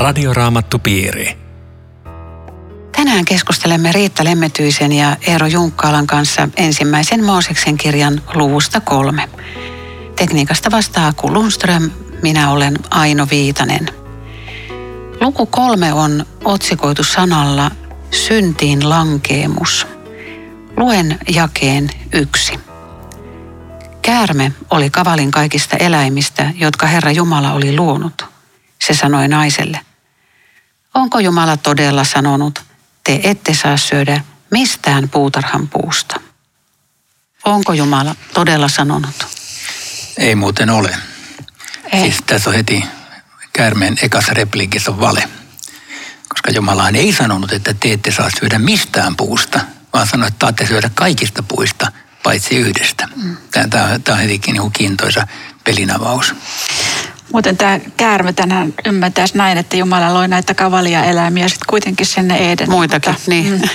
Radioraamattupiiri. Tänään keskustelemme Riitta Lemmetyisen ja Eero Junkkaalan kanssa ensimmäisen Mooseksen kirjan luvusta kolme. Tekniikasta vastaa Kulunström, minä olen Aino Viitanen. Luku kolme on otsikoitu sanalla syntiin lankeemus. Luen jakeen yksi. Käärme oli kavalin kaikista eläimistä, jotka Herra Jumala oli luonut. Se sanoi naiselle, onko Jumala todella sanonut, te ette saa syödä mistään puutarhan puusta? Onko Jumala todella sanonut? Ei muuten ole. Ei. Siis tässä on heti käärmeen ekas repliikissa on vale. Koska Jumalahan ei sanonut, että te ette saa syödä mistään puusta, vaan sanoi, että saatte syödä kaikista puista, paitsi yhdestä. Tämä, tämä, tämä on hetikin niin kiintoisa pelinavaus. Muuten tämä käärme tänään ymmärtäisi näin, että Jumala loi näitä kavalia eläimiä sitten kuitenkin sinne Eden. Muitakin, niin.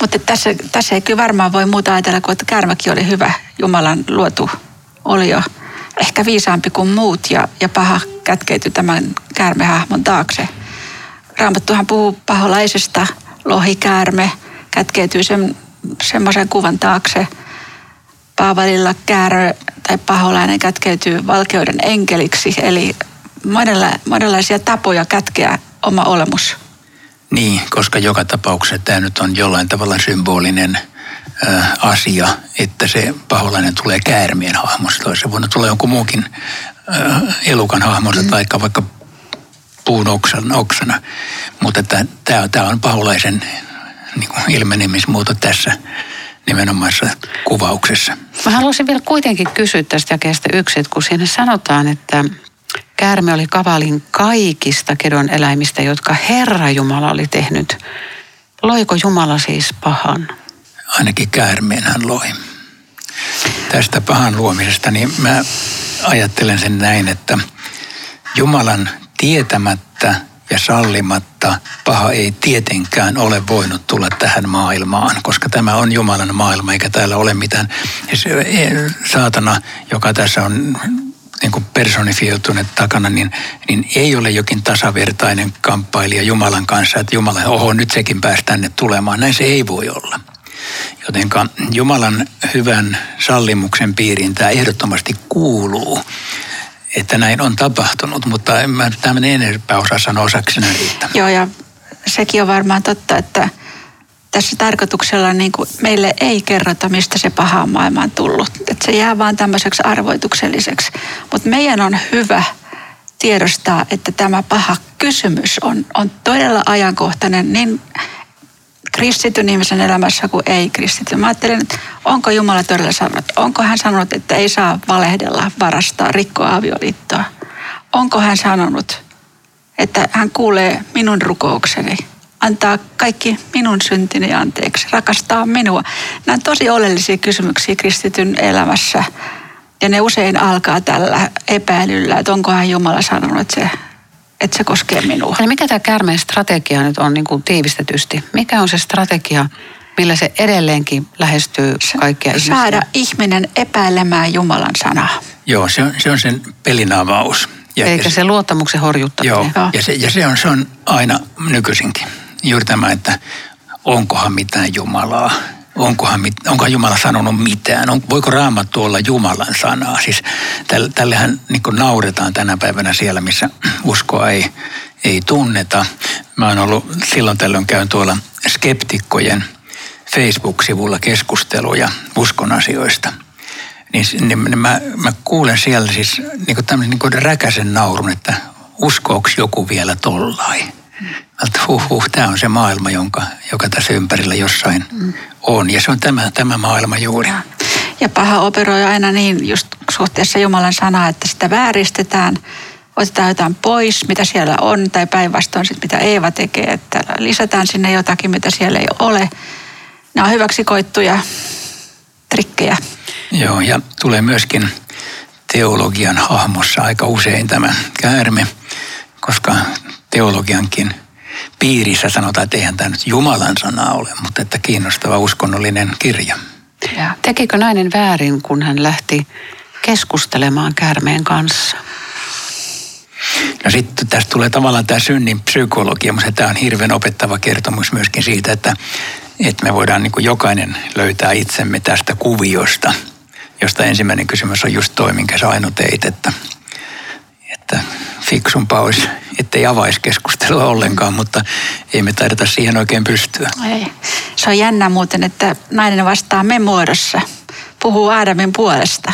Mutta tässä, tässä ei kyllä varmaan voi muuta ajatella kuin, että käärmäkin oli hyvä Jumalan luotu olio. Ehkä viisaampi kuin muut ja, ja paha kätkeytyi tämän käärmehahmon taakse. Raamattuhan puhuu paholaisesta, lohikäärme, kätkeytyy sen, semmoisen kuvan taakse. Paavalilla käärö tai paholainen kätkeytyy valkeuden enkeliksi, eli monella, monenlaisia tapoja kätkeä oma olemus. Niin, koska joka tapauksessa tämä nyt on jollain tavalla symbolinen ö, asia, että se paholainen tulee käärmien hahmosta. Toisen vuonna tulee jonkun muukin ö, elukan hahmosta mm. tai vaikka puun oksan, oksana. Mutta tämä, tämä on paholaisen niin kuin ilmenemismuoto tässä nimenomaisessa kuvauksessa. Mä haluaisin vielä kuitenkin kysyä tästä jakeesta yksi, että kun siinä sanotaan, että käärme oli kavalin kaikista kedon eläimistä, jotka Herra Jumala oli tehnyt. Loiko Jumala siis pahan? Ainakin käärmeen hän loi. Tästä pahan luomisesta, niin mä ajattelen sen näin, että Jumalan tietämättä ja sallimatta paha ei tietenkään ole voinut tulla tähän maailmaan, koska tämä on Jumalan maailma eikä täällä ole mitään se, saatana, joka tässä on niin kuin takana, niin, niin ei ole jokin tasavertainen kamppailija Jumalan kanssa, että Jumala, oho, nyt sekin pääsi tänne tulemaan. Näin se ei voi olla. Jotenka Jumalan hyvän sallimuksen piiriin tämä ehdottomasti kuuluu että näin on tapahtunut, mutta en mä tämmöinen enempää osaa sanoa osaksi riittää. Joo, ja sekin on varmaan totta, että tässä tarkoituksella niin kuin meille ei kerrota, mistä se paha maailma on tullut. Että se jää vaan tämmöiseksi arvoitukselliseksi. Mutta meidän on hyvä tiedostaa, että tämä paha kysymys on, on todella ajankohtainen niin kristityn ihmisen elämässä kuin ei kristityn. Mä ajattelen, että onko Jumala todella sanonut, onko hän sanonut, että ei saa valehdella, varastaa, rikkoa avioliittoa. Onko hän sanonut, että hän kuulee minun rukoukseni, antaa kaikki minun syntini anteeksi, rakastaa minua. Nämä on tosi oleellisia kysymyksiä kristityn elämässä. Ja ne usein alkaa tällä epäilyllä, että onkohan Jumala sanonut, että se että se koskee minua. Eli mikä tämä käärmeen strategia nyt on niin kuin tiivistetysti? Mikä on se strategia, millä se edelleenkin lähestyy kaikkia ihmisiä? Saada ihminen epäilemään Jumalan sanaa. Joo, se on, se on sen pelin avaus. Ja, Eikä se, se luottamuksen horjuttaminen. Joo, joo. ja, se, ja se, on, se on aina nykyisinkin. Juuri tämä, että onkohan mitään Jumalaa onkohan, onkohan Jumala sanonut mitään, on, voiko raamattu olla Jumalan sanaa. Siis tällehän niin nauretaan tänä päivänä siellä, missä uskoa ei, ei tunneta. Mä oon ollut silloin tällöin käyn tuolla skeptikkojen Facebook-sivulla keskusteluja uskon asioista. Niin, niin, niin mä, mä kuulen siellä siis niin tämmöisen niin räkäsen naurun, että uskooks joku vielä tollai. Että huh, huh, tämä on se maailma, jonka, joka tässä ympärillä jossain mm. on. Ja se on tämä, tämä maailma juuri. Ja paha operoi aina niin just suhteessa Jumalan sanaa, että sitä vääristetään, otetaan jotain pois, mitä siellä on, tai päinvastoin sit, mitä Eeva tekee, että lisätään sinne jotakin, mitä siellä ei ole. Nämä on hyväksi koittuja trikkejä. Joo, ja tulee myöskin teologian hahmossa aika usein tämä käärme, koska teologiankin piirissä sanotaan, että eihän tämä nyt Jumalan sana ole, mutta että kiinnostava uskonnollinen kirja. Ja. Tekikö nainen väärin, kun hän lähti keskustelemaan käärmeen kanssa? No sitten tästä tulee tavallaan tämä synnin psykologia, mutta tämä on hirveän opettava kertomus myöskin siitä, että, että me voidaan niin kuin jokainen löytää itsemme tästä kuviosta, josta ensimmäinen kysymys on just toi, minkä sä Aino teit, että, että fiksumpaa olisi, ettei avaisi keskustelua ollenkaan, mutta ei me taideta siihen oikein pystyä. Ei. Se on jännä muuten, että nainen vastaa me muodossa, puhuu Aadamin puolesta.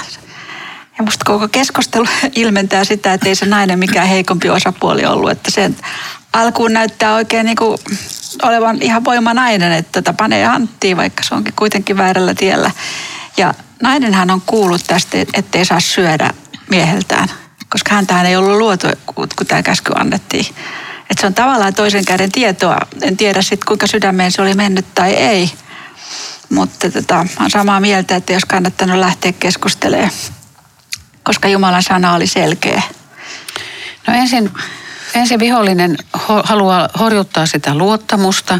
Ja musta koko keskustelu ilmentää sitä, että ei se nainen mikään heikompi osapuoli ollut. Että sen alkuun näyttää oikein niin kuin olevan ihan voimanainen, että tätä panee hanttiin, vaikka se onkin kuitenkin väärällä tiellä. Ja nainenhan on kuullut tästä, ettei saa syödä mieheltään, koska häntähän ei ollut luotu, kun tämä käsky annettiin. Että se on tavallaan toisen käden tietoa. En tiedä sitten, kuinka sydämeen se oli mennyt tai ei. Mutta tota, olen samaa mieltä, että jos kannattanut lähteä keskustelemaan koska Jumalan sana oli selkeä? No ensin, ensin vihollinen ho, haluaa horjuttaa sitä luottamusta.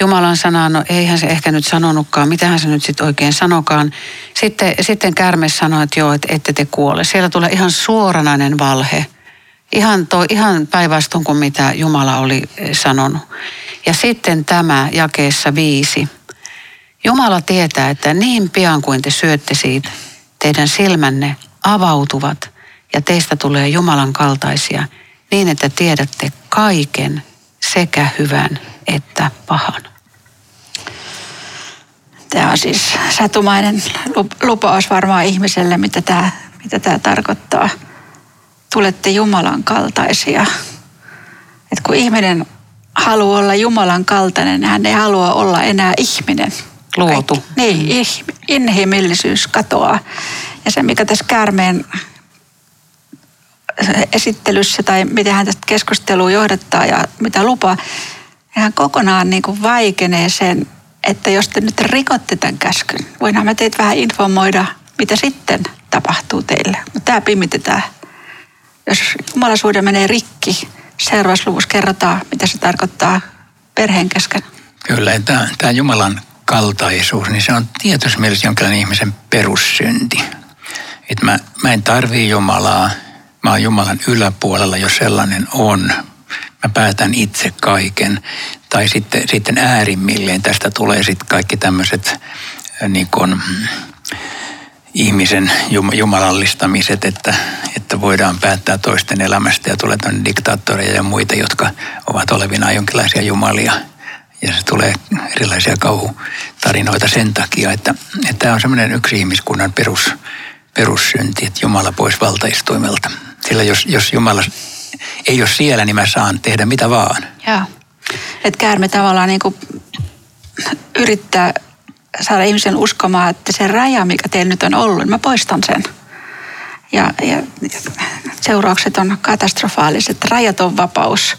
Jumalan sanaan, no eihän se ehkä nyt sanonutkaan, mitähän se nyt sitten oikein sanokaan. Sitten, sitten kärme sanoi, että joo, että ette te kuole. Siellä tulee ihan suoranainen valhe. Ihan, toi, ihan päinvastoin kuin mitä Jumala oli eh, sanonut. Ja sitten tämä jakeessa viisi. Jumala tietää, että niin pian kuin te syötte siitä, teidän silmänne avautuvat ja teistä tulee Jumalan kaltaisia niin, että tiedätte kaiken sekä hyvän että pahan. Tämä on siis satumainen lupaus varmaan ihmiselle, mitä tämä, mitä tämä tarkoittaa. Tulette Jumalan kaltaisia. Et kun ihminen haluaa olla Jumalan kaltainen, hän ei halua olla enää ihminen. Luotu. Kaikki, niin, inhimillisyys katoaa. Ja se, mikä tässä käärmeen esittelyssä tai miten hän tästä keskustelua johdattaa ja mitä lupaa, hän kokonaan niin kuin vaikenee sen, että jos te nyt rikotte tämän käskyn, voinhan mä teitä vähän informoida, mitä sitten tapahtuu teille. Mutta tämä pimitetään. Jos jumalaisuuden menee rikki, seuraavassa luvussa kerrotaan, mitä se tarkoittaa perheen kesken. Kyllä, tämä, tämä Jumalan kaltaisuus, niin se on tietysti mielessä jonkinlainen ihmisen perussynti. Että mä, mä en tarvii Jumalaa, mä oon Jumalan yläpuolella, jos sellainen on. Mä päätän itse kaiken. Tai sitten, sitten äärimmilleen tästä tulee sitten kaikki tämmöiset äh, niin kuin, ihmisen jumalallistamiset, että, että voidaan päättää toisten elämästä ja tulee diktaattoreja ja muita, jotka ovat olevinaan jonkinlaisia jumalia. Ja se tulee erilaisia kauhutarinoita sen takia, että, että tämä on semmoinen yksi ihmiskunnan perus, perussynti, että Jumala pois valtaistuimelta. Sillä jos, jos Jumala ei ole siellä, niin mä saan tehdä mitä vaan. Joo. Että käärme tavallaan niin kuin yrittää saada ihmisen uskomaan, että se raja, mikä teillä nyt on ollut, niin mä poistan sen. Ja, ja seuraukset on katastrofaaliset. Rajaton vapaus.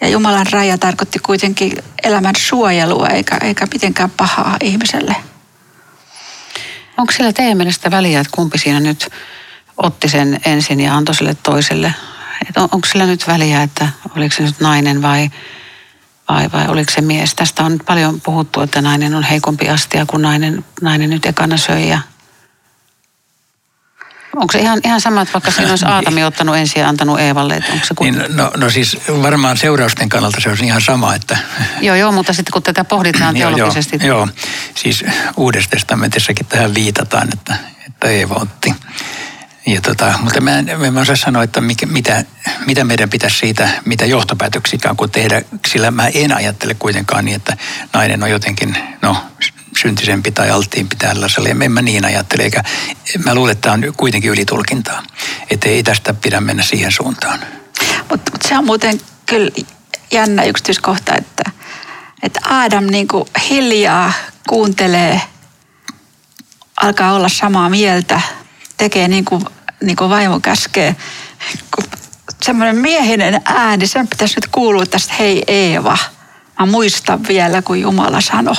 Ja Jumalan raja tarkoitti kuitenkin elämän suojelua, eikä, eikä mitenkään pahaa ihmiselle. Onko sillä teidän mielestä väliä, että kumpi siinä nyt otti sen ensin ja antoi sille toiselle? Et on, onko sillä nyt väliä, että oliko se nyt nainen vai, vai, vai oliko se mies? Tästä on nyt paljon puhuttu, että nainen on heikompi astia, kun nainen, nainen nyt ekana söi ja Onko se ihan, ihan sama, että vaikka siinä olisi Aatami ottanut ensin ja antanut Eevalle? Että onko se kun... niin, no, no siis varmaan seurausten kannalta se olisi ihan sama, että... joo, joo, mutta sitten kun tätä pohditaan teologisesti... joo, joo, siis Uudessa testamentissakin tähän viitataan, että, että Eeva otti. Ja tota, mutta mä en, mä en osaa sanoa, että mikä, mitä, mitä meidän pitäisi siitä, mitä johtopäätöksiä kuin tehdä, sillä mä en ajattele kuitenkaan niin, että nainen on jotenkin, no syntisempi tai alttiimpi tällaisella. Ja en mä niin ajattele, eikä mä luulen, että tämä on kuitenkin ylitulkintaa. Että ei tästä pidä mennä siihen suuntaan. Mutta mut se on muuten kyllä jännä yksityiskohta, että, että Adam niin kuin hiljaa kuuntelee, alkaa olla samaa mieltä, tekee niin kuin, niin kuin vaimo käskee. Semmoinen miehinen ääni, sen pitäisi nyt kuulua tästä, hei Eeva, mä muistan vielä, kun Jumala sanoi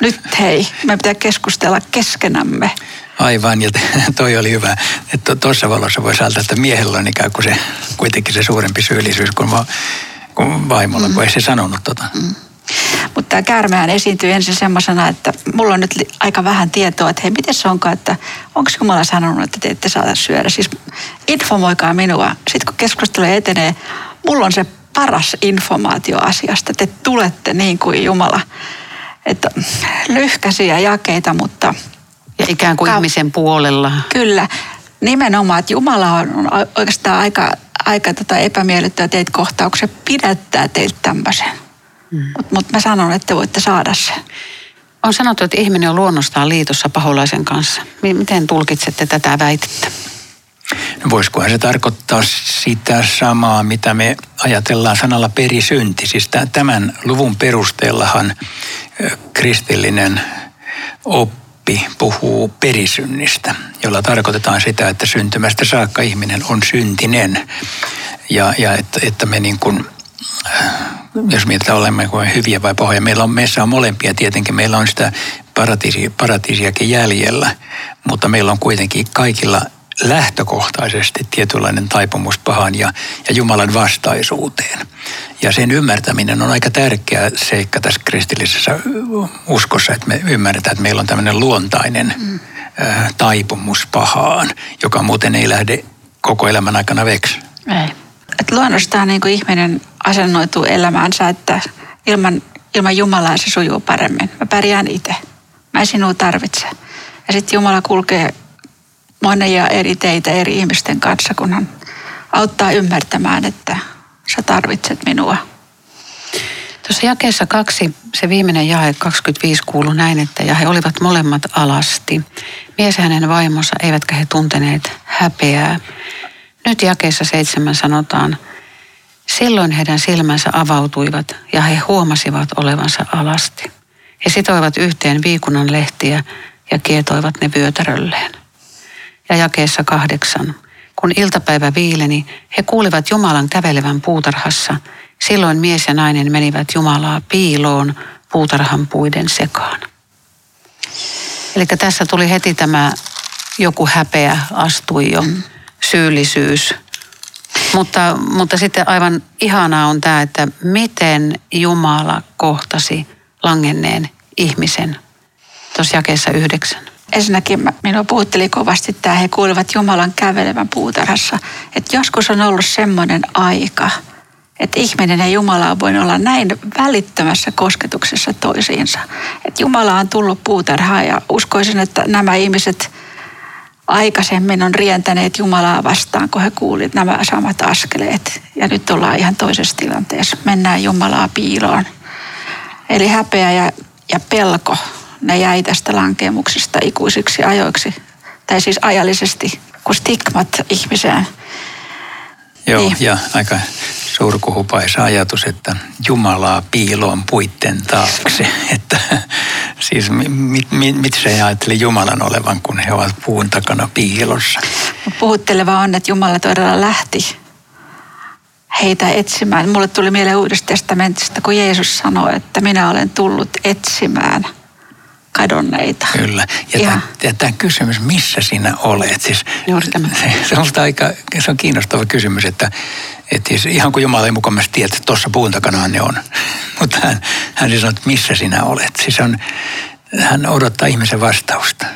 nyt hei, me pitää keskustella keskenämme. Aivan, ja toi oli hyvä. Että tuossa valossa voi saada, että miehellä on ikään kuin se, kuitenkin se suurempi syyllisyys kuin, va, kuin vaimolla, mm. kun ei se sanonut tota. Mm. Tämä käärmehän esiintyy ensin semmoisena, että mulla on nyt aika vähän tietoa, että hei, miten se onkaan, että onko Jumala sanonut, että te ette saada syödä. Siis informoikaa minua. Sitten kun keskustelu etenee, mulla on se paras informaatio asiasta. Te tulette niin kuin Jumala. Että lyhkäisiä jakeita, mutta... Ja ikään kuin ka- ihmisen puolella. Kyllä. Nimenomaan, että Jumala on oikeastaan aika, aika tota epämiellyttävä teitä kohtauksen pidättää teiltä tämmöisen. Mm. Mutta mut mä sanon, että te voitte saada sen. On sanottu, että ihminen on luonnostaan liitossa paholaisen kanssa. Miten tulkitsette tätä väitettä? No voisikohan se tarkoittaa sitä samaa, mitä me ajatellaan sanalla perisynti. Siis tämän luvun perusteellahan kristillinen oppi puhuu perisynnistä, jolla tarkoitetaan sitä, että syntymästä saakka ihminen on syntinen. Ja, ja että, että me niin kuin jos mietitään olemme hyviä vai pahoja, meillä on, meissä on molempia tietenkin. Meillä on sitä paratiisi, paratiisiakin jäljellä, mutta meillä on kuitenkin kaikilla lähtökohtaisesti tietynlainen taipumus pahan ja, ja Jumalan vastaisuuteen. Ja sen ymmärtäminen on aika tärkeä seikka tässä kristillisessä uskossa, että me ymmärretään, että meillä on tämmöinen luontainen mm. ä, taipumus pahaan, joka muuten ei lähde koko elämän aikana veksi. Ei. Et luonnostaan niin kuin ihminen asennoituu elämäänsä, että ilman, ilman Jumalaa se sujuu paremmin. Mä pärjään itse. Mä en sinua tarvitse. Ja sitten Jumala kulkee monia eri teitä eri ihmisten kanssa, kun hän auttaa ymmärtämään, että sä tarvitset minua. Tuossa jakeessa kaksi, se viimeinen jae 25 kuuluu näin, että ja he olivat molemmat alasti. Mies ja hänen vaimonsa, eivätkä he tunteneet häpeää. Nyt jakeessa seitsemän sanotaan, silloin heidän silmänsä avautuivat ja he huomasivat olevansa alasti. He sitoivat yhteen viikunan lehtiä ja kietoivat ne vyötärölleen. Ja jakeessa kahdeksan, kun iltapäivä viileni, he kuulivat Jumalan kävelevän puutarhassa. Silloin mies ja nainen menivät Jumalaa piiloon puutarhan puiden sekaan. Eli tässä tuli heti tämä joku häpeä astui jo. Mm syyllisyys. Mutta, mutta sitten aivan ihanaa on tämä, että miten Jumala kohtasi langenneen ihmisen tuossa jakeessa yhdeksän. Ensinnäkin minua puhutteli kovasti tämä, he kuulivat Jumalan kävelevän puutarhassa. Että joskus on ollut semmoinen aika, että ihminen ja Jumala on voinut olla näin välittömässä kosketuksessa toisiinsa. Että Jumala on tullut puutarhaan ja uskoisin, että nämä ihmiset – aikaisemmin on rientäneet Jumalaa vastaan, kun he kuulivat nämä samat askeleet. Ja nyt ollaan ihan toisessa tilanteessa. Mennään Jumalaa piiloon. Eli häpeä ja, ja pelko, ne jäi tästä lankemuksesta ikuisiksi ajoiksi. Tai siis ajallisesti, kun stigmat ihmiseen. Joo, niin. ja aika surkuhupaisa ajatus, että Jumalaa piiloon puitten taakse. Että siis mit, mit, mit se ajatteli Jumalan olevan, kun he ovat puun takana piilossa? Puhutteleva on, että Jumala todella lähti heitä etsimään. Mulle tuli mieleen Uudesta testamentista, kun Jeesus sanoi, että minä olen tullut etsimään – kadonneita. Kyllä. Ja, ja. Tämä, tämä kysymys, missä sinä olet? Siis, se, se, on aika, se on kiinnostava kysymys, että, että siis ihan kuin Jumala ei mukaan tiedä, että tuossa puun takana ne on. Mutta hän, hän siis sanoo, että missä sinä olet. Siis on, hän odottaa ihmisen vastausta.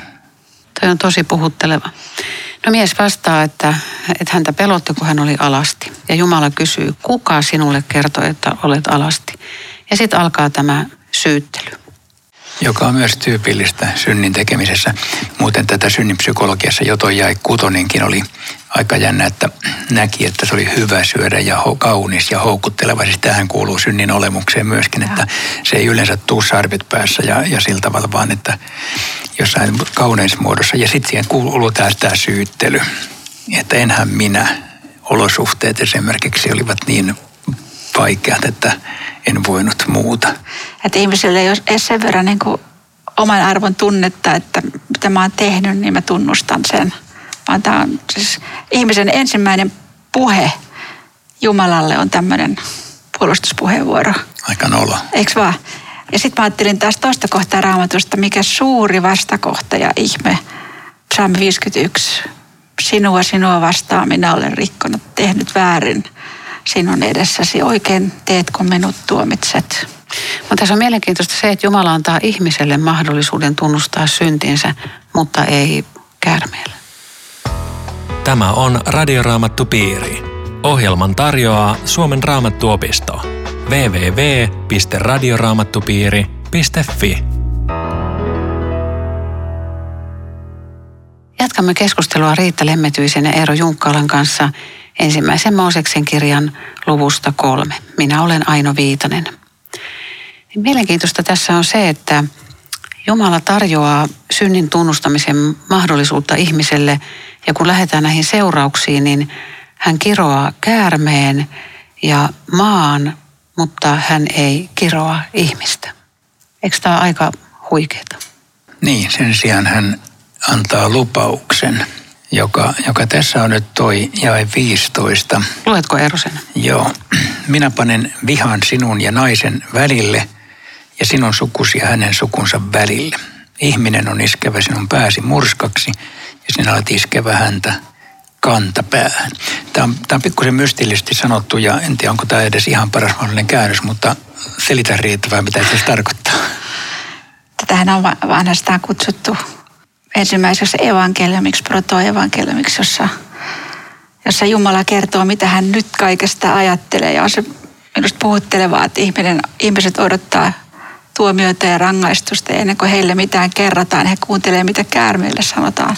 Toi on tosi puhutteleva. No mies vastaa, että, että häntä pelotti, kun hän oli alasti. Ja Jumala kysyy, kuka sinulle kertoi, että olet alasti? Ja sitten alkaa tämä syyttely joka on myös tyypillistä synnin tekemisessä. Muuten tätä synnin psykologiassa Joto jäi kutoninkin oli aika jännä, että näki, että se oli hyvä syödä ja kaunis ja houkutteleva. Siis tähän kuuluu synnin olemukseen myöskin, että se ei yleensä tuu sarvet päässä ja, ja sillä tavalla, vaan että jossain kauneismuodossa. Ja sitten siihen kuuluu taas tämä syyttely, että enhän minä, olosuhteet esimerkiksi olivat niin vaikeat, että en voinut muuta. Että ihmisille ei ole sen verran niin kuin oman arvon tunnetta, että mitä mä oon tehnyt, niin mä tunnustan sen. Vaan tämä on siis ihmisen ensimmäinen puhe Jumalalle on tämmöinen puolustuspuheenvuoro. Aika nolo. Eikö vaan? Ja sitten mä ajattelin taas toista kohtaa raamatusta, mikä suuri vastakohta ja ihme. Psalmi 51. Sinua, sinua vastaan minä olen rikkonut, tehnyt väärin sinun edessäsi. Oikein teet, kun minut tuomitset. Mutta tässä on mielenkiintoista se, että Jumala antaa ihmiselle mahdollisuuden tunnustaa syntinsä, mutta ei käärmeelle. Tämä on Radioraamattu Piiri. Ohjelman tarjoaa Suomen raamattuopisto. www.radioraamattupiiri.fi Jatkamme keskustelua Riitta Lemmetyisen ja Eero Junkkaalan kanssa ensimmäisen Mooseksen kirjan luvusta kolme. Minä olen Aino Viitanen. Mielenkiintoista tässä on se, että Jumala tarjoaa synnin tunnustamisen mahdollisuutta ihmiselle ja kun lähdetään näihin seurauksiin, niin hän kiroaa käärmeen ja maan, mutta hän ei kiroa ihmistä. Eikö tämä ole aika huikeeta? Niin, sen sijaan hän antaa lupauksen, joka, joka tässä on nyt toi jae 15. Luetko Erosen? Joo. Minä panen vihan sinun ja naisen välille ja sinun sukusi ja hänen sukunsa välille. Ihminen on iskevä sinun pääsi murskaksi ja sinä olet iskevä häntä kantapäähän. Tämä on, tämä on pikkusen mystillisesti sanottu ja en tiedä onko tämä edes ihan paras mahdollinen käännös, mutta selitä riittävää mitä se tarkoittaa. Tätähän on vanhastaan kutsuttu ensimmäisessä evankeliumiksi, protoevankeliumiksi, jossa, jossa Jumala kertoo, mitä hän nyt kaikesta ajattelee. Ja on se minusta puhuttelevaa, että ihminen, ihmiset odottaa tuomioita ja rangaistusta ja ennen kuin heille mitään kerrotaan, he kuuntelee, mitä käärmeille sanotaan.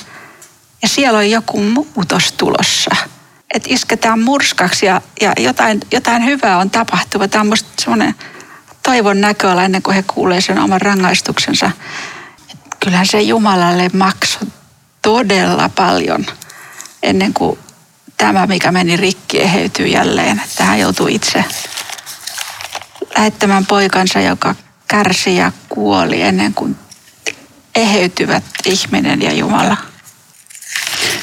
Ja siellä on joku muutos tulossa. Että isketään murskaksi ja, ja jotain, jotain hyvää on tapahtuva. Tämä on semmoinen toivon näköala ennen kuin he kuulee sen oman rangaistuksensa kyllähän se Jumalalle maksoi todella paljon ennen kuin tämä, mikä meni rikki, eheytyy jälleen. Että hän joutui itse lähettämään poikansa, joka kärsi ja kuoli ennen kuin eheytyvät ihminen ja Jumala.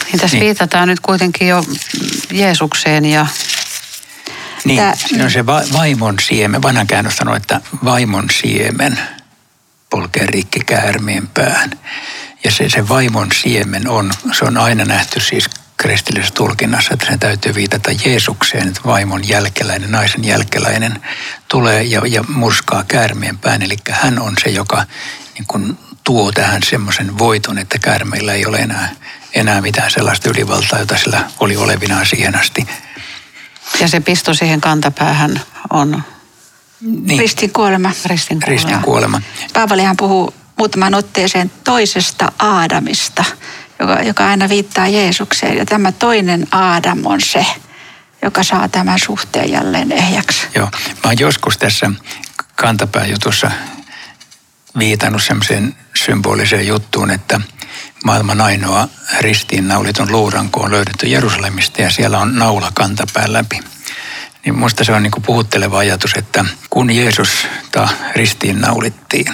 Niin tässä niin. viitataan nyt kuitenkin jo Jeesukseen ja... Niin, Tää, siinä on se va- vaimon siemen. Vanha käännös sanoo, että vaimon siemen polkee rikki käärmeen pään. Ja se, se vaimon siemen on, se on aina nähty siis kristillisessä tulkinnassa, että sen täytyy viitata Jeesukseen, että vaimon jälkeläinen, naisen jälkeläinen tulee ja, ja murskaa käärmeen pään. Eli hän on se, joka niin kuin tuo tähän semmoisen voiton, että käärmeillä ei ole enää, enää mitään sellaista ylivaltaa, jota sillä oli olevinaan siihen asti. Ja se pisto siihen kantapäähän on niin. Ristin kuolema. Ristin kuolema. Ristin kuolema. Paavalihan puhuu muutaman otteeseen toisesta Aadamista, joka, joka aina viittaa Jeesukseen. Ja tämä toinen Aadam on se, joka saa tämän suhteen jälleen ehjäksi. Joo. Mä oon joskus tässä kantapääjutussa viitannut semmoiseen symboliseen juttuun, että maailman ainoa ristiinnaulitun luuranko on löydetty Jerusalemista ja siellä on naula kantapään läpi. Niin musta se on niin kuin puhutteleva ajatus, että kun Jeesus ristiin naulittiin,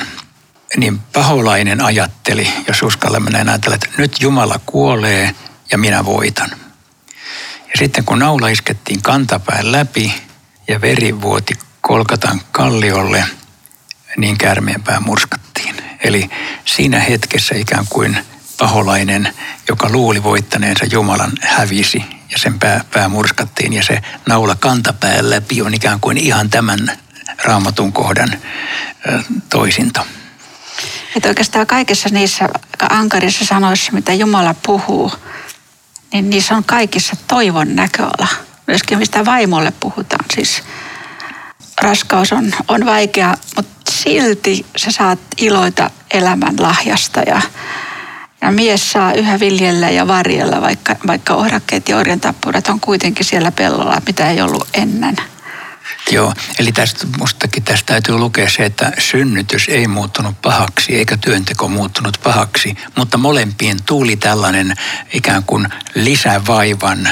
niin paholainen ajatteli, jos uskallamme näin ajatella, että nyt Jumala kuolee ja minä voitan. Ja sitten kun naula iskettiin kantapään läpi ja veri vuoti kolkatan kalliolle, niin käärmeenpää murskattiin. Eli siinä hetkessä ikään kuin paholainen, joka luuli voittaneensa Jumalan, hävisi ja sen pää, pää murskattiin ja se naula kantapään läpi on ikään kuin ihan tämän raamatun kohdan toisinto. Että oikeastaan kaikissa niissä ankarissa sanoissa, mitä Jumala puhuu, niin niissä on kaikissa toivon näköala. Myöskin mistä vaimolle puhutaan. Siis raskaus on, on vaikea, mutta silti sä saat iloita elämän lahjasta ja ja mies saa yhä viljellä ja varjella, vaikka, vaikka ohrakkeet ja orjantappurat on kuitenkin siellä pellolla, mitä ei ollut ennen. Joo, eli tästä, mustakin tästä täytyy lukea se, että synnytys ei muuttunut pahaksi eikä työnteko muuttunut pahaksi, mutta molempiin tuli tällainen ikään kuin lisävaivan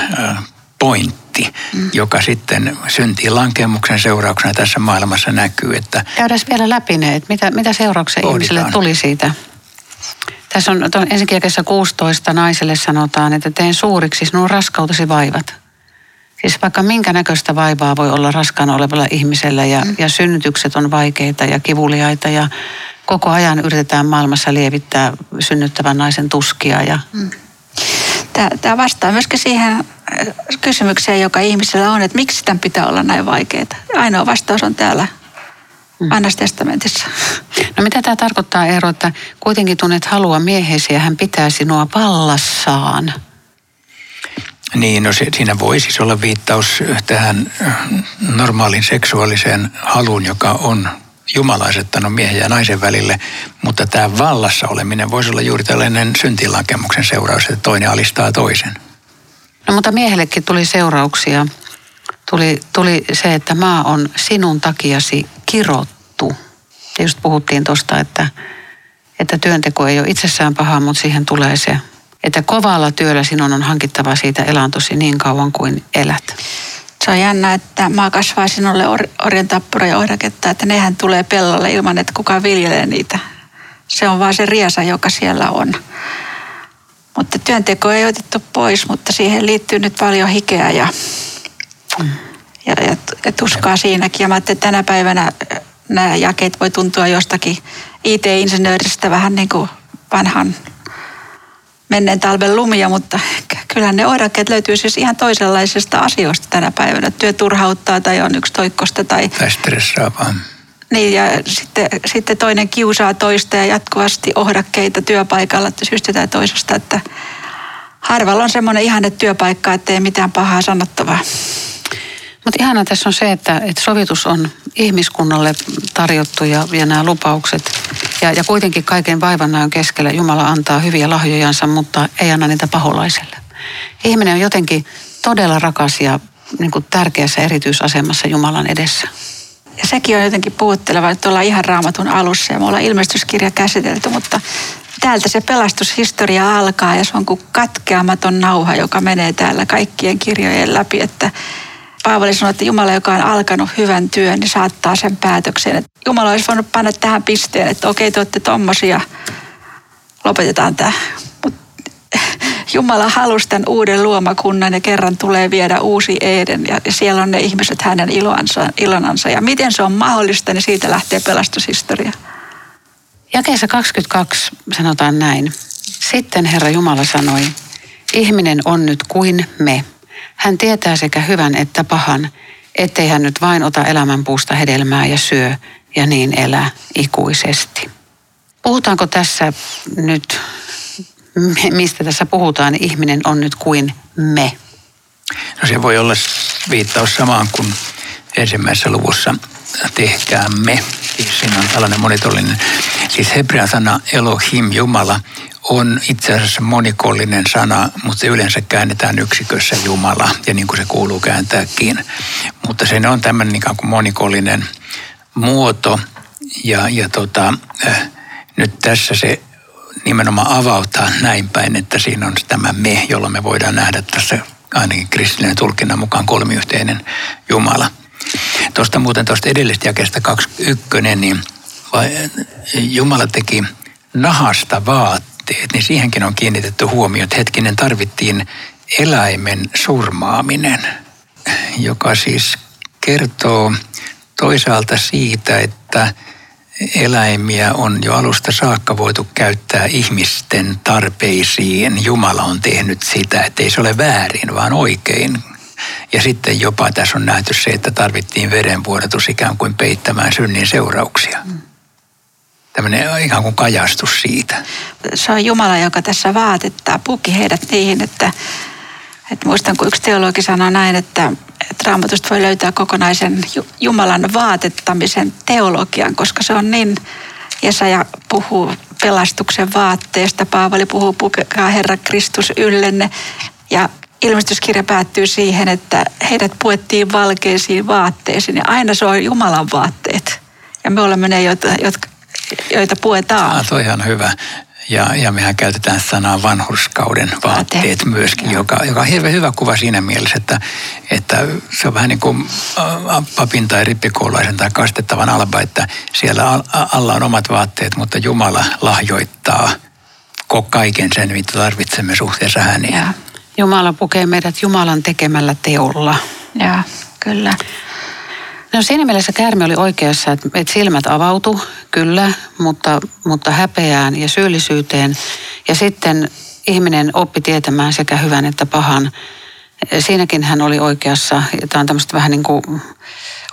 pointti, mm. joka sitten syntiin lankemuksen seurauksena tässä maailmassa näkyy. Että Käydään vielä läpi ne, että mitä, mitä seurauksia ihmiselle tuli siitä tässä on ensinnäkin 16 naiselle sanotaan, että teen suuriksi sinun raskautesi vaivat. Siis vaikka minkä näköistä vaivaa voi olla raskaana olevalla ihmisellä ja, mm. ja synnytykset on vaikeita ja kivuliaita ja koko ajan yritetään maailmassa lievittää synnyttävän naisen tuskia. Ja... Mm. Tämä vastaa myöskin siihen äh, kysymykseen, joka ihmisellä on, että miksi tämän pitää olla näin vaikeaa. Ainoa vastaus on täällä mm. Vanhassa testamentissa. No mitä tämä tarkoittaa Eero, että kuitenkin tunnet halua mieheesi ja hän pitää sinua vallassaan? Niin, no se, siinä voi siis olla viittaus tähän äh, normaalin seksuaaliseen haluun, joka on Jumala asettanut miehen ja naisen välille, mutta tämä vallassa oleminen voisi olla juuri tällainen syntilakemuksen seuraus, että toinen alistaa toisen. No mutta miehellekin tuli seurauksia. Tuli, tuli se, että maa on sinun takiasi kirottu. Ja just puhuttiin tuosta, että, että työnteko ei ole itsessään paha, mutta siihen tulee se, että kovalla työllä sinun on hankittava siitä elantosi niin kauan kuin elät. Se on jännä, että maa kasvaa sinulle or, orjan tappura ja ohdaketta, että nehän tulee pellolle ilman, että kukaan viljelee niitä. Se on vaan se riesa, joka siellä on. Mutta työnteko ei otettu pois, mutta siihen liittyy nyt paljon hikeä ja. Ja, ja, ja tuskaa siinäkin. Ja mä että tänä päivänä nämä jakeet voi tuntua jostakin IT-insinööristä vähän niin kuin vanhan menneen talven lumia, mutta kyllä ne oirakkeet löytyy siis ihan toisenlaisista asioista tänä päivänä. Työ turhauttaa tai on yksi toikkosta tai... Tai stressaavaa. Niin ja sitten, sitten toinen kiusaa toista ja jatkuvasti ohdakkeita työpaikalla että syystä tai toisesta, että harvalla on semmoinen ihanne työpaikka, ettei mitään pahaa sanottavaa. Mutta ihana tässä on se, että, että sovitus on ihmiskunnalle tarjottu ja, ja nämä lupaukset. Ja, ja kuitenkin kaiken vaivan näön keskellä Jumala antaa hyviä lahjojansa, mutta ei anna niitä paholaiselle. Ihminen on jotenkin todella rakas ja niin kuin tärkeässä erityisasemassa Jumalan edessä. Ja sekin on jotenkin puhutteleva, että ollaan ihan raamatun alussa ja me ollaan ilmestyskirja käsitelty, mutta täältä se pelastushistoria alkaa ja se on kuin katkeamaton nauha, joka menee täällä kaikkien kirjojen läpi, että Paavali sanoi, että Jumala, joka on alkanut hyvän työn, niin saattaa sen päätökseen. Että Jumala olisi voinut panna tähän pisteen, että okei, te olette tommosia, lopetetaan tämä. Mutta Jumala halusi tämän uuden luomakunnan ja kerran tulee viedä uusi Eden ja siellä on ne ihmiset hänen ilonansa, ilonansa. Ja miten se on mahdollista, niin siitä lähtee pelastushistoria. Jakeessa 22 sanotaan näin. Sitten Herra Jumala sanoi, ihminen on nyt kuin me. Hän tietää sekä hyvän että pahan, ettei hän nyt vain ota elämän puusta hedelmää ja syö ja niin elää ikuisesti. Puhutaanko tässä nyt, mistä tässä puhutaan, ihminen on nyt kuin me? No se voi olla viittaus samaan kuin ensimmäisessä luvussa tehkäämme. Siis siinä on tällainen monitollinen, siis hebrean sana Elohim, Jumala, on itse asiassa monikollinen sana, mutta se yleensä käännetään yksikössä Jumala, ja niin kuin se kuuluu kääntääkin. Mutta se on tämmöinen ikään kuin monikollinen muoto, ja, ja tota, äh, nyt tässä se nimenomaan avautaa näin päin, että siinä on tämä me, jolla me voidaan nähdä tässä ainakin kristillinen tulkinnan mukaan kolmiyhteinen Jumala. Tuosta muuten tuosta edellisestä jakeesta 21, niin Jumala teki nahasta vaatteet, niin siihenkin on kiinnitetty huomio, että hetkinen tarvittiin eläimen surmaaminen, joka siis kertoo toisaalta siitä, että eläimiä on jo alusta saakka voitu käyttää ihmisten tarpeisiin. Jumala on tehnyt sitä, että ei se ole väärin, vaan oikein. Ja sitten jopa tässä on nähty se, että tarvittiin verenvuodatus ikään kuin peittämään synnin seurauksia. Mm. Tämmöinen ikään kuin kajastus siitä. Se on Jumala, joka tässä vaatettaa, puki heidät niihin, että, että muistan kun yksi teologi sanoi näin, että, että raamatusta voi löytää kokonaisen Jumalan vaatettamisen teologian, koska se on niin, Jesaja puhuu pelastuksen vaatteesta, Paavali puhuu pukekaa Herra Kristus yllenne ja ilmestyskirja päättyy siihen, että heidät puettiin valkeisiin vaatteisiin ja aina se on Jumalan vaatteet. Ja me olemme ne, joita, jotka, joita puetaan. Ah, toi on hyvä. Ja, ja mehän käytetään sanaa vanhurskauden vaatteet myöskin, joka, joka on hirveän hyvä kuva siinä mielessä, että, että se on vähän niin kuin papin tai rippikoulaisen tai kastettavan alba, että siellä alla on omat vaatteet, mutta Jumala lahjoittaa kaiken sen, mitä tarvitsemme suhteessa häneen. Ja. Jumala pukee meidät Jumalan tekemällä teolla. Ja, kyllä. No siinä mielessä Kärmi oli oikeassa, että, että silmät avautu, kyllä, mutta, mutta häpeään ja syyllisyyteen. Ja sitten ihminen oppi tietämään sekä hyvän että pahan. Siinäkin hän oli oikeassa. Tämä on tämmöistä vähän niin kuin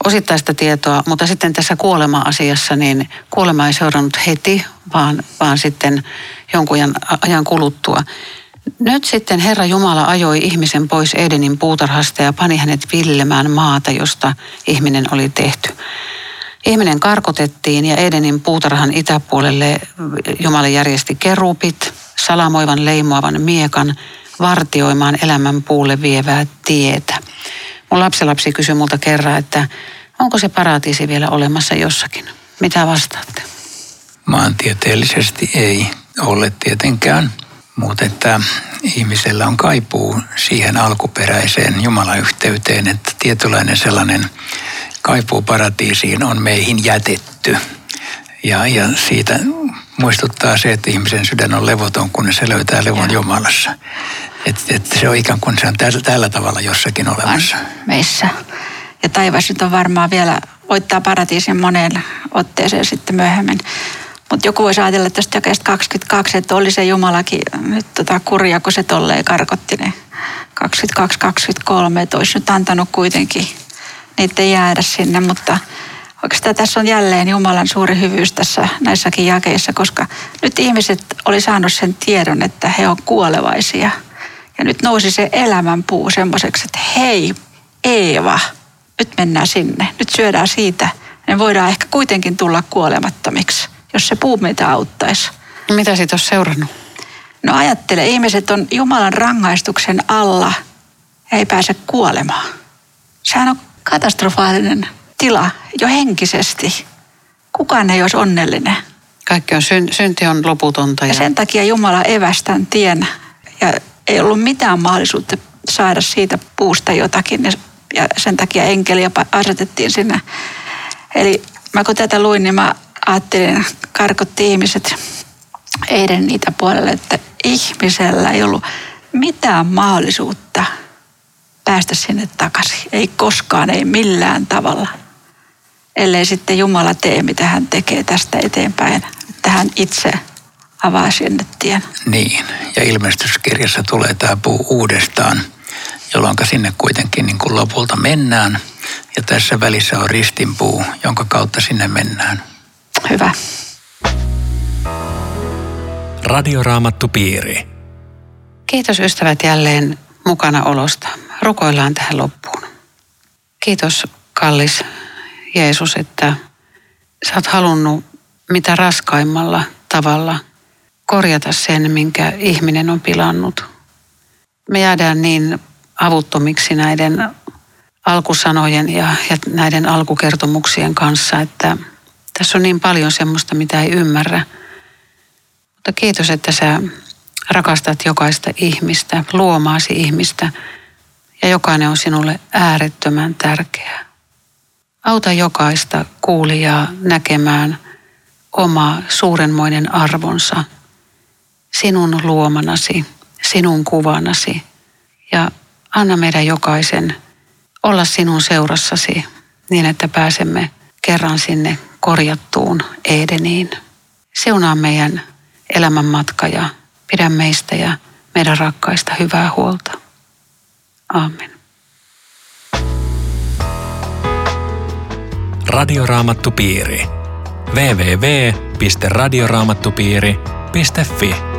osittaista tietoa, mutta sitten tässä kuolema-asiassa, niin kuolema ei seurannut heti, vaan, vaan sitten jonkun ajan kuluttua. Nyt sitten Herra Jumala ajoi ihmisen pois Edenin puutarhasta ja pani hänet villemään maata, josta ihminen oli tehty. Ihminen karkotettiin ja Edenin puutarhan itäpuolelle Jumala järjesti kerupit, salamoivan leimoavan miekan, vartioimaan elämän puulle vievää tietä. Mun lapselapsi kysyi multa kerran, että onko se paratiisi vielä olemassa jossakin? Mitä vastaatte? Maantieteellisesti ei ole tietenkään, mutta että ihmisellä on kaipuu siihen alkuperäiseen Jumalayhteyteen, että tietynlainen sellainen kaipuu paratiisiin on meihin jätetty. Ja, ja siitä muistuttaa se, että ihmisen sydän on levoton, kun se löytää levon ja. Jumalassa. Että et se on ikään kuin se on tällä, tällä tavalla jossakin olemassa. Meissä. Ja taivas nyt on varmaan vielä voittaa paratiisin moneen otteeseen sitten myöhemmin. Mutta joku voisi ajatella tästä jakeesta 22, että oli se Jumalakin nyt tota kurja, kun se tolleen karkotti ne 22-23, että olisi nyt antanut kuitenkin niiden jäädä sinne, mutta oikeastaan tässä on jälleen Jumalan suuri hyvyys tässä näissäkin jakeissa, koska nyt ihmiset oli saanut sen tiedon, että he on kuolevaisia. Ja nyt nousi se elämänpuu semmoiseksi, että hei Eeva, nyt mennään sinne, nyt syödään siitä. Ne voidaan ehkä kuitenkin tulla kuolemattomiksi, jos se puu meitä auttaisi. Mitä siitä on seurannut? No ajattele, ihmiset on Jumalan rangaistuksen alla ja ei pääse kuolemaan. Sehän on katastrofaalinen tila jo henkisesti. Kukaan ei olisi onnellinen. Kaikki on, synti on loputonta. Ja... ja sen takia Jumala evästän tien ja ei ollut mitään mahdollisuutta saada siitä puusta jotakin ja sen takia enkeliä asetettiin sinne. Eli mä kun tätä luin, niin mä ajattelin, karkotti ihmiset Eiden niitä puolelle, että ihmisellä ei ollut mitään mahdollisuutta päästä sinne takaisin. Ei koskaan, ei millään tavalla. Ellei sitten Jumala tee, mitä hän tekee tästä eteenpäin. Että hän itse avaa sinne tien. Niin, ja ilmestyskirjassa tulee tämä puu uudestaan, jolloin sinne kuitenkin niin kuin lopulta mennään. Ja tässä välissä on ristinpuu, jonka kautta sinne mennään. Hyvä. Radioraamattu piiri. Kiitos ystävät jälleen mukana olosta. Rukoillaan tähän loppuun. Kiitos kallis Jeesus, että sä oot halunnut mitä raskaimmalla tavalla korjata sen, minkä ihminen on pilannut. Me jäädään niin avuttomiksi näiden alkusanojen ja, ja näiden alkukertomuksien kanssa, että tässä on niin paljon semmoista, mitä ei ymmärrä. Mutta kiitos, että sä rakastat jokaista ihmistä, luomaasi ihmistä ja jokainen on sinulle äärettömän tärkeää. Auta jokaista kuulijaa näkemään oma suurenmoinen arvonsa sinun luomanasi, sinun kuvanasi ja anna meidän jokaisen olla sinun seurassasi niin, että pääsemme kerran sinne korjattuun Edeniin. Seunaa meidän elämän matka ja pidä meistä ja meidän rakkaista hyvää huolta. Amen. Radioraamattupiiri. www.radioraamattupiiri.fi